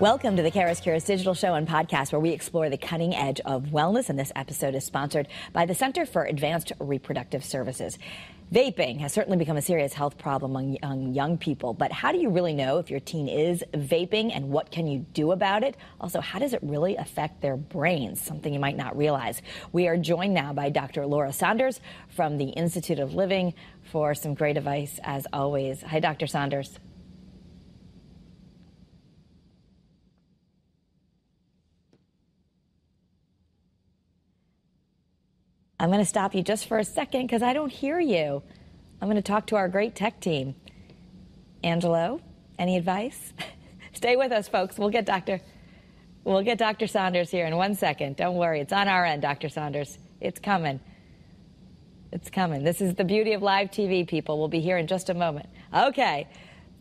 Welcome to the Kara's Cures digital show and podcast where we explore the cutting edge of wellness. And this episode is sponsored by the Center for Advanced Reproductive Services. Vaping has certainly become a serious health problem among young, young people, but how do you really know if your teen is vaping and what can you do about it? Also, how does it really affect their brains? Something you might not realize. We are joined now by Dr. Laura Saunders from the Institute of Living for some great advice as always. Hi, Dr. Saunders. I'm going to stop you just for a second because I don't hear you. I'm going to talk to our great tech team. Angelo, any advice? Stay with us, folks. We'll get Dr. We'll get Dr. Saunders here in one second. Don't worry. It's on our end, Dr. Saunders. It's coming. It's coming. This is the beauty of live TV, people. We'll be here in just a moment. Okay.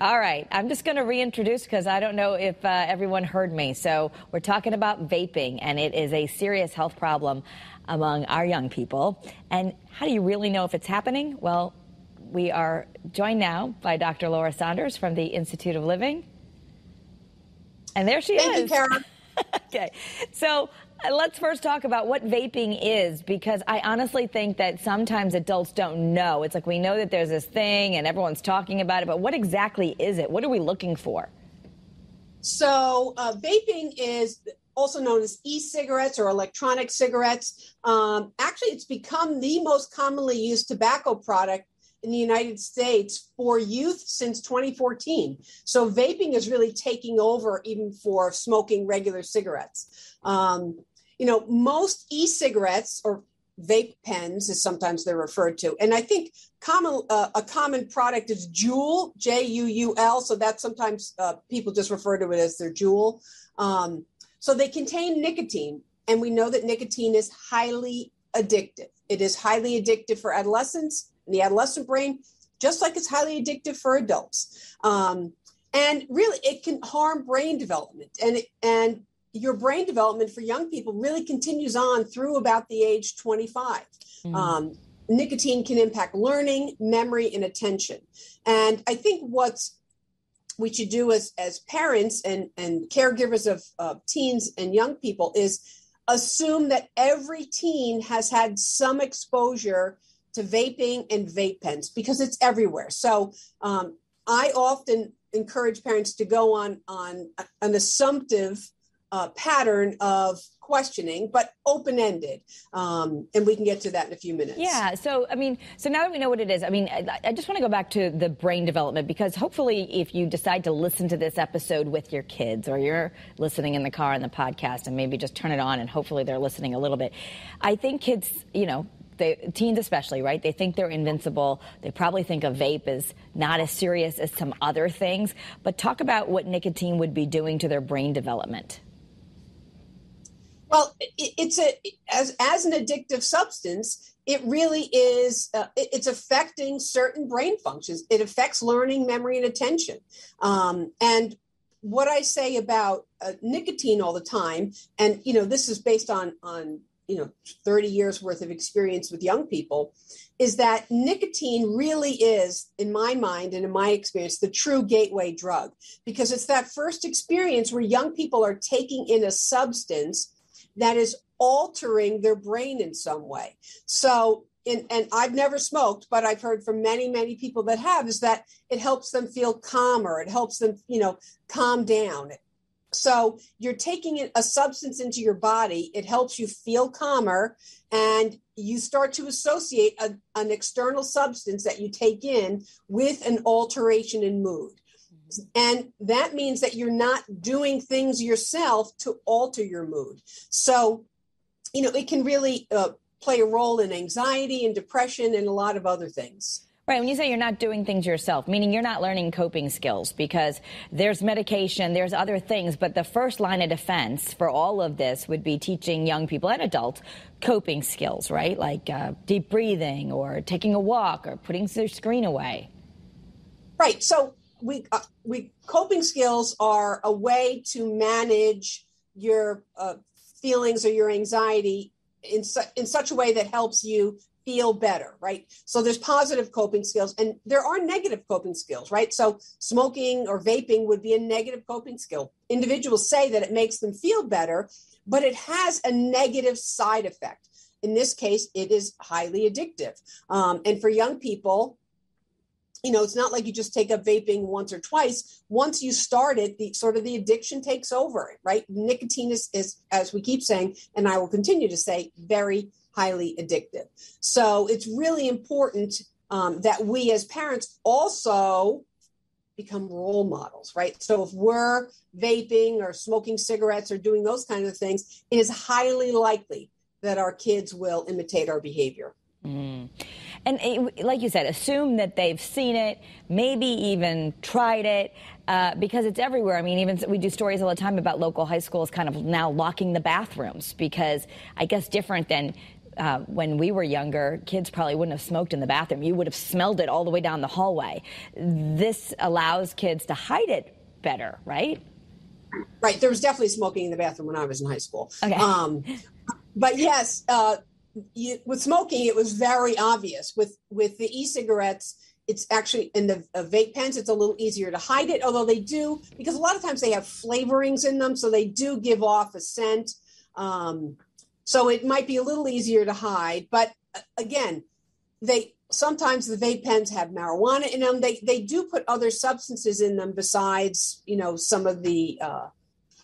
All right. I'm just going to reintroduce because I don't know if uh, everyone heard me. So, we're talking about vaping, and it is a serious health problem among our young people. And how do you really know if it's happening? Well, we are joined now by Dr. Laura Saunders from the Institute of Living. And there she Thank is. You, Karen. okay. So uh, let's first talk about what vaping is because I honestly think that sometimes adults don't know. It's like we know that there's this thing and everyone's talking about it, but what exactly is it? What are we looking for? So, uh, vaping is also known as e-cigarettes or electronic cigarettes. Um, actually, it's become the most commonly used tobacco product in the United States for youth since 2014. So vaping is really taking over even for smoking regular cigarettes. Um, you know, most e-cigarettes or vape pens, as sometimes they're referred to, and I think common uh, a common product is Juul, J U U L. So that sometimes uh, people just refer to it as their Juul. Um, so they contain nicotine, and we know that nicotine is highly addictive. It is highly addictive for adolescents and the adolescent brain, just like it's highly addictive for adults. Um, and really, it can harm brain development, and it, and your brain development for young people really continues on through about the age 25. Mm. Um, nicotine can impact learning, memory, and attention. And I think what's we should do as as parents and and caregivers of uh, teens and young people is assume that every teen has had some exposure to vaping and vape pens because it's everywhere. So um, I often encourage parents to go on on an assumptive uh, pattern of questioning, but open ended. Um, and we can get to that in a few minutes. Yeah. So, I mean, so now that we know what it is, I mean, I, I just want to go back to the brain development because hopefully, if you decide to listen to this episode with your kids or you're listening in the car on the podcast and maybe just turn it on and hopefully they're listening a little bit, I think kids, you know, they, teens especially, right? They think they're invincible. They probably think a vape is not as serious as some other things. But talk about what nicotine would be doing to their brain development. Well, it's a as as an addictive substance, it really is. Uh, it's affecting certain brain functions. It affects learning, memory, and attention. Um, and what I say about uh, nicotine all the time, and you know, this is based on on you know 30 years worth of experience with young people is that nicotine really is in my mind and in my experience the true gateway drug because it's that first experience where young people are taking in a substance that is altering their brain in some way. So, in, and I've never smoked, but I've heard from many, many people that have, is that it helps them feel calmer. It helps them, you know, calm down. So you're taking a substance into your body. It helps you feel calmer, and you start to associate a, an external substance that you take in with an alteration in mood. And that means that you're not doing things yourself to alter your mood. So, you know, it can really uh, play a role in anxiety and depression and a lot of other things. Right. When you say you're not doing things yourself, meaning you're not learning coping skills because there's medication, there's other things, but the first line of defense for all of this would be teaching young people and adults coping skills, right? Like uh, deep breathing or taking a walk or putting their screen away. Right. So we uh, we coping skills are a way to manage your uh, feelings or your anxiety in su- in such a way that helps you feel better, right? So there's positive coping skills and there are negative coping skills, right? So smoking or vaping would be a negative coping skill. Individuals say that it makes them feel better, but it has a negative side effect. In this case, it is highly addictive. Um, and for young people, you know, it's not like you just take up vaping once or twice. Once you start it, the sort of the addiction takes over, right? Nicotine is, is, as we keep saying, and I will continue to say, very highly addictive. So it's really important um, that we as parents also become role models, right? So if we're vaping or smoking cigarettes or doing those kinds of things, it is highly likely that our kids will imitate our behavior. Mm. And it, like you said, assume that they've seen it, maybe even tried it, uh, because it's everywhere. I mean, even we do stories all the time about local high schools kind of now locking the bathrooms because I guess different than uh, when we were younger, kids probably wouldn't have smoked in the bathroom. You would have smelled it all the way down the hallway. This allows kids to hide it better, right? Right. There was definitely smoking in the bathroom when I was in high school. Okay. Um, but yes, uh, you, with smoking, it was very obvious. With with the e-cigarettes, it's actually in the uh, vape pens. It's a little easier to hide it, although they do because a lot of times they have flavorings in them, so they do give off a scent. Um, so it might be a little easier to hide. But uh, again, they sometimes the vape pens have marijuana in them. They they do put other substances in them besides you know some of the uh,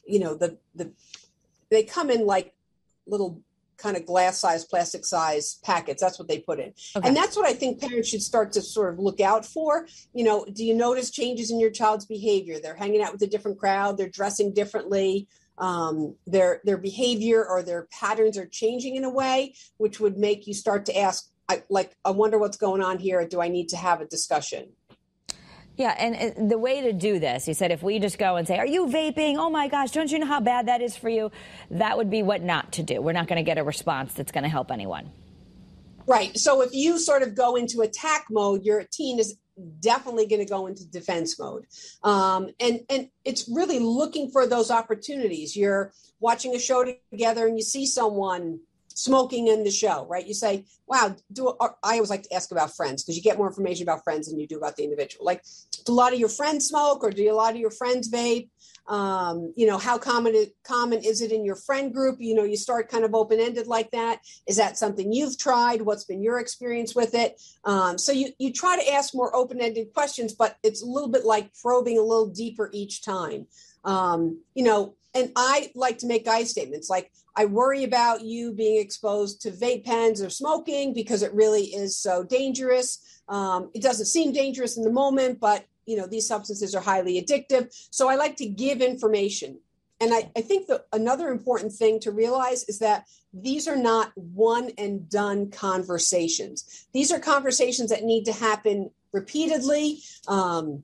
you know the the they come in like little kind of glass size plastic size packets. That's what they put in. Okay. and that's what i think parents should start to sort of look out for. You know do you notice changes in your child's behavior? They're hanging out with a different crowd. They're dressing differently. Um, their their behavior or their patterns are changing in a way which would make you start to ask I, like i wonder what's going on here. Do i need to have a discussion yeah, and the way to do this, he said, if we just go and say, Are you vaping? Oh my gosh, don't you know how bad that is for you? That would be what not to do. We're not going to get a response that's going to help anyone. Right. So if you sort of go into attack mode, your teen is definitely going to go into defense mode. Um, and, and it's really looking for those opportunities. You're watching a show together and you see someone smoking in the show, right? You say, wow, do I always like to ask about friends because you get more information about friends than you do about the individual. Like, do a lot of your friends smoke or do a lot of your friends vape? Um, you know, how common it, common is it in your friend group? You know, you start kind of open ended like that. Is that something you've tried? What's been your experience with it? Um, so you you try to ask more open ended questions, but it's a little bit like probing a little deeper each time. Um, you know, and I like to make I statements like, I worry about you being exposed to vape pens or smoking because it really is so dangerous. Um, it doesn't seem dangerous in the moment, but you know these substances are highly addictive. So I like to give information. And I, I think another important thing to realize is that these are not one and done conversations. These are conversations that need to happen repeatedly. Um,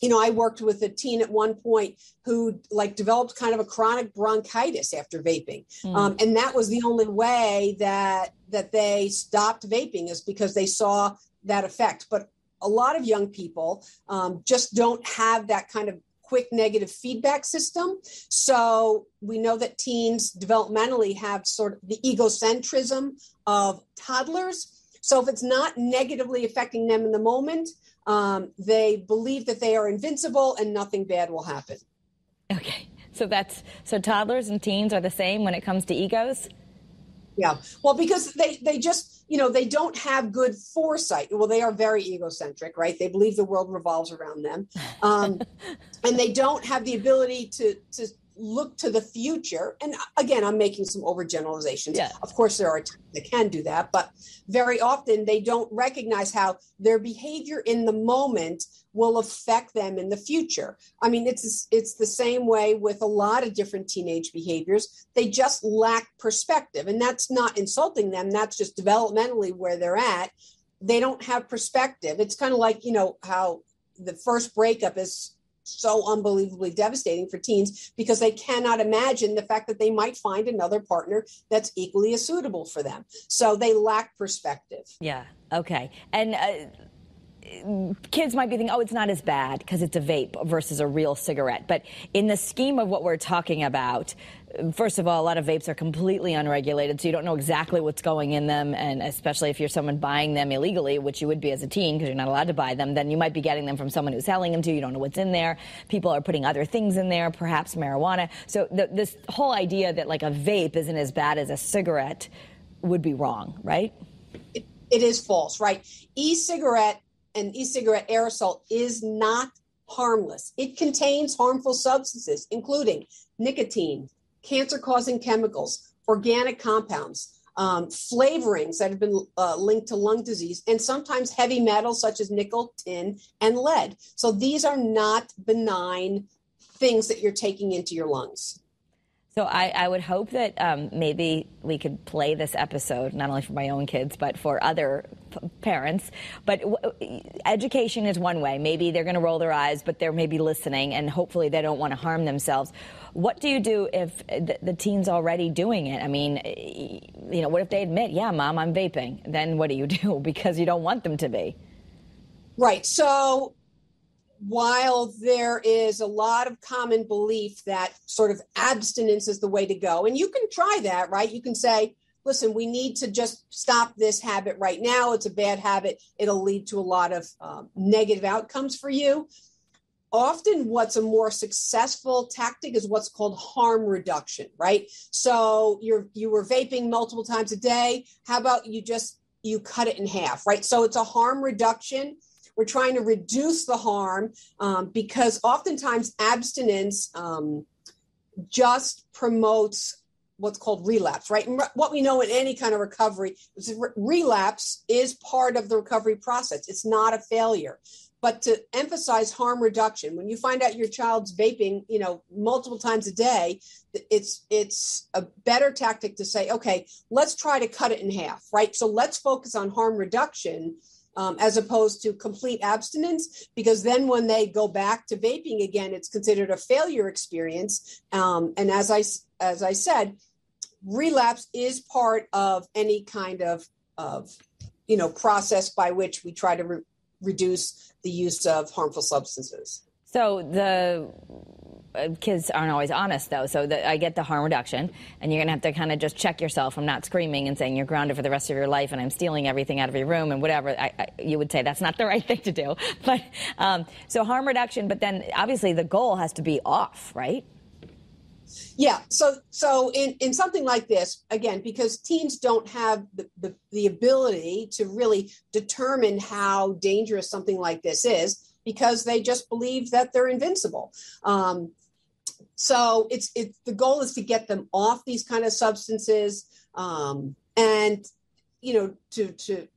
you know, I worked with a teen at one point who like developed kind of a chronic bronchitis after vaping, mm. um, and that was the only way that that they stopped vaping is because they saw that effect. But a lot of young people um, just don't have that kind of quick negative feedback system. So we know that teens developmentally have sort of the egocentrism of toddlers. So if it's not negatively affecting them in the moment, um, they believe that they are invincible and nothing bad will happen. Okay. So that's so toddlers and teens are the same when it comes to egos? Yeah. Well, because they they just, you know, they don't have good foresight. Well, they are very egocentric, right? They believe the world revolves around them. Um, and they don't have the ability to to look to the future. And uh, again i'm making some overgeneralizations. Yeah. of course there are times that can do that but very often they don't recognize how their behavior in the moment will affect them in the future. I mean it's it's the same way with a lot of different teenage behaviors. They just lack perspective and that's not insulting them. That's just developmentally where they're at. They don't have perspective. It's kind of like you know how the first breakup is so unbelievably devastating for teens because they cannot imagine the fact that they might find another partner that's equally as suitable for them. So they lack perspective. Yeah. Okay. And uh, kids might be thinking, oh, it's not as bad because it's a vape versus a real cigarette. But in the scheme of what we're talking about, first of all, a lot of vapes are completely unregulated, so you don't know exactly what's going in them. And especially if you're someone buying them illegally, which you would be as a teen because you're not allowed to buy them, then you might be getting them from someone who's selling them to you. You don't know what's in there. People are putting other things in there, perhaps marijuana. So the, this whole idea that like a vape isn't as bad as a cigarette would be wrong, right? it, it is false, right? E cigarette and e cigarette aerosol is not harmless. It contains harmful substances, including nicotine, cancer causing chemicals, organic compounds, um, flavorings that have been uh, linked to lung disease, and sometimes heavy metals such as nickel, tin, and lead. So these are not benign things that you're taking into your lungs. So I, I, would hope that um, maybe we could play this episode not only for my own kids but for other p- parents. But w- education is one way. Maybe they're going to roll their eyes, but they're maybe listening, and hopefully they don't want to harm themselves. What do you do if the, the teen's already doing it? I mean, you know, what if they admit, "Yeah, mom, I'm vaping"? Then what do you do because you don't want them to be? Right. So while there is a lot of common belief that sort of abstinence is the way to go, and you can try that, right? You can say, listen, we need to just stop this habit right now. It's a bad habit. It'll lead to a lot of um, negative outcomes for you. Often, what's a more successful tactic is what's called harm reduction, right? So you're you were vaping multiple times a day. How about you just you cut it in half, right? So it's a harm reduction we're trying to reduce the harm um, because oftentimes abstinence um, just promotes what's called relapse, right? And what we know in any kind of recovery is relapse is part of the recovery process. It's not a failure. But to emphasize harm reduction, when you find out your child's vaping, you know, multiple times a day, it's it's a better tactic to say, okay, let's try to cut it in half, right? So let's focus on harm reduction um, as opposed to complete abstinence, because then when they go back to vaping again, it's considered a failure experience. Um, and as I as I said, relapse is part of any kind of of you know process by which we try to re- reduce the use of harmful substances. So the kids aren't always honest though. So the, I get the harm reduction, and you're gonna have to kind of just check yourself. I'm not screaming and saying you're grounded for the rest of your life, and I'm stealing everything out of your room and whatever. I, I, you would say that's not the right thing to do. But um, so harm reduction, but then obviously the goal has to be off, right? Yeah. So so in in something like this, again, because teens don't have the, the, the ability to really determine how dangerous something like this is because they just believe that they're invincible. Um, so it's it the goal is to get them off these kind of substances um, and you know to to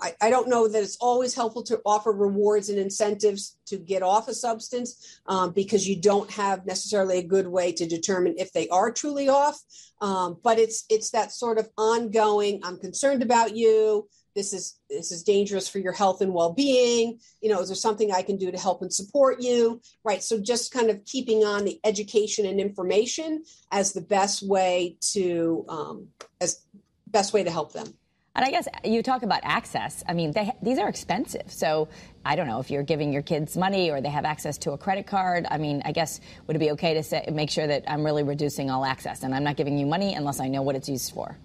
I, I, don't know that it's always helpful to offer rewards and incentives to get off a substance um, because you don't have necessarily a good way to determine if they are truly off. Um, but it's it's that sort of ongoing. I'm concerned about you this is this is dangerous for your health and well-being you know is there something i can do to help and support you right so just kind of keeping on the education and information as the best way to um, as best way to help them and I guess you talk about access. I mean, they, these are expensive. So I don't know if you're giving your kids money or they have access to a credit card. I mean, I guess would it be okay to say, make sure that I'm really reducing all access and I'm not giving you money unless I know what it's used for?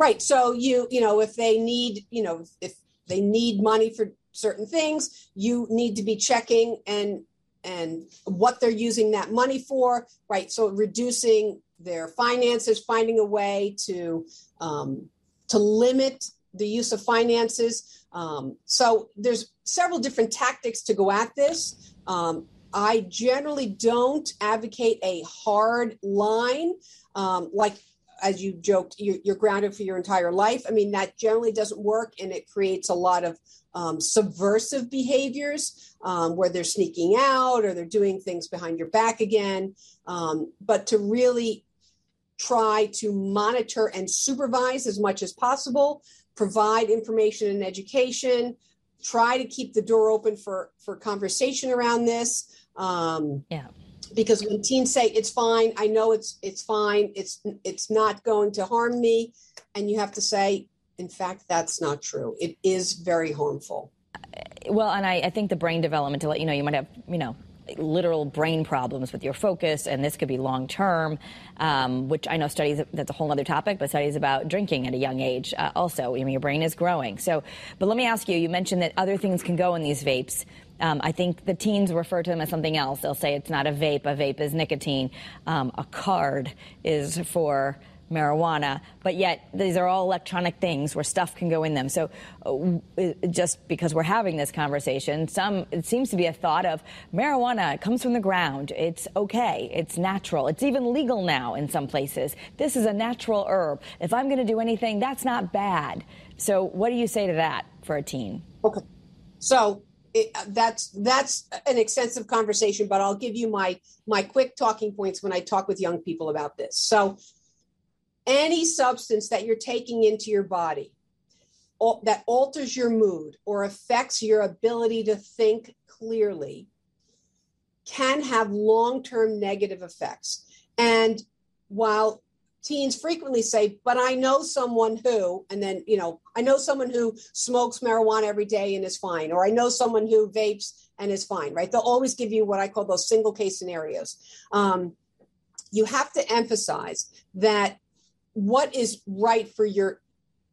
Right. So you, you know, if they need, you know, if they need money for certain things, you need to be checking and and what they're using that money for. Right. So reducing their finances, finding a way to um, to limit the use of finances. Um, so there's several different tactics to go at this. Um, I generally don't advocate a hard line um, like as you joked, you're, you're, grounded for your entire life. I mean, that generally doesn't work, and it creates a lot of um, subversive behaviors um, where they're sneaking out or they're doing things behind your back again. Um, but to really try to monitor and supervise as much as possible, provide information and education, try to keep the door open for for conversation around this. Um, yeah because when teens say it's fine i know it's it's fine it's it's not going to harm me and you have to say in fact that's not true. It is very harmful. Well, and I, I think the brain development to let you know, you might have, you know, literal brain problems with your focus, and this could be long term, um, which I know studies, that's a whole other topic, but studies about drinking at a young age uh, also. I mean, your brain is growing. So, but let me ask you, you mentioned that other things can go in these vapes. Um, I think the teens refer to them as something else. They'll say it's not a vape, a vape is nicotine. Um, a card is for marijuana, but yet these are all electronic things where stuff can go in them. So uh, just because we're having this conversation, some it seems to be a thought of marijuana comes from the ground. It's okay. It's natural. It's even legal now in some places. This is a natural herb. If I'm going to do anything, that's not bad. So what do you say to that for a teen? Okay. So it, that's that's an extensive conversation, but I'll give you my my quick talking points when I talk with young people about this. So any substance that you're taking into your body that alters your mood or affects your ability to think clearly can have long term negative effects. And while teens frequently say, but I know someone who, and then, you know, I know someone who smokes marijuana every day and is fine, or I know someone who vapes and is fine, right? They'll always give you what I call those single case scenarios. Um, you have to emphasize that what is right for your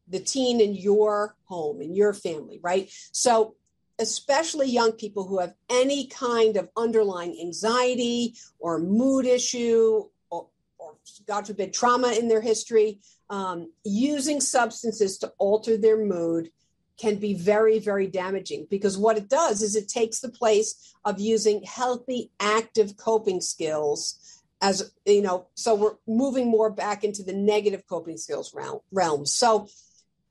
the teen in your home in your family right? So especially young people who have any kind of underlying anxiety or mood issue or, or god forbid trauma in their history um, using substances to alter their mood can be very very damaging because what it does is it takes the place of using healthy active coping skills as you know so we're moving more back into the negative coping skills realm, so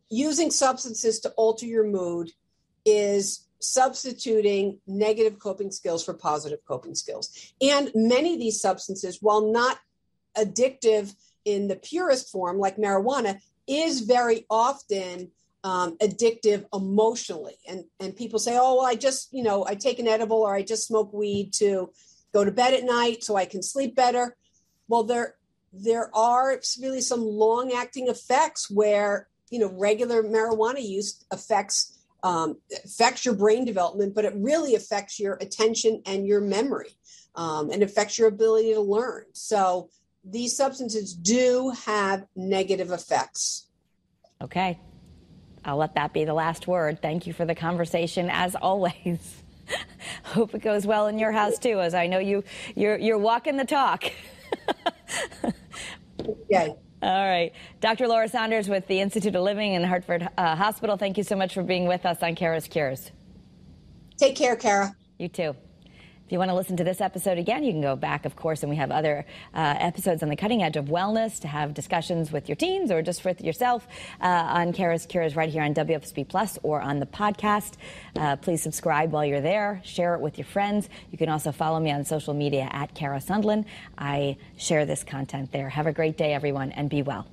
using substances to alter your mood is substituting negative coping skills for positive coping skills. And many of these substances while not addictive in the purest form like marijuana is very often um, addictive emotionally. And and people say oh well i just you know i take an edible or i just smoke weed to go to bed at night so I can sleep better. Well, there there are really some long acting effects where you know regular marijuana use affects um, affects your brain development, but it really affects your attention and your memory, um, and affects your ability to learn. So these substances do have negative effects. Okay. I'll let that be the last word. Thank you for the conversation as always. Hope it goes well in your house too, as I know you you're you're walking the talk. yeah. All right. Dr. Laura Saunders with the Institute of Living in Hartford uh, Hospital, thank you so much for being with us on Kara's Cures. Take care, Kara. You too. If you want to listen to this episode again, you can go back, of course, and we have other uh, episodes on the cutting edge of wellness to have discussions with your teens or just with yourself uh, on Kara's Cures right here on WFSB Plus or on the podcast. Uh, please subscribe while you're there. Share it with your friends. You can also follow me on social media at Kara Sundlun. I share this content there. Have a great day, everyone, and be well.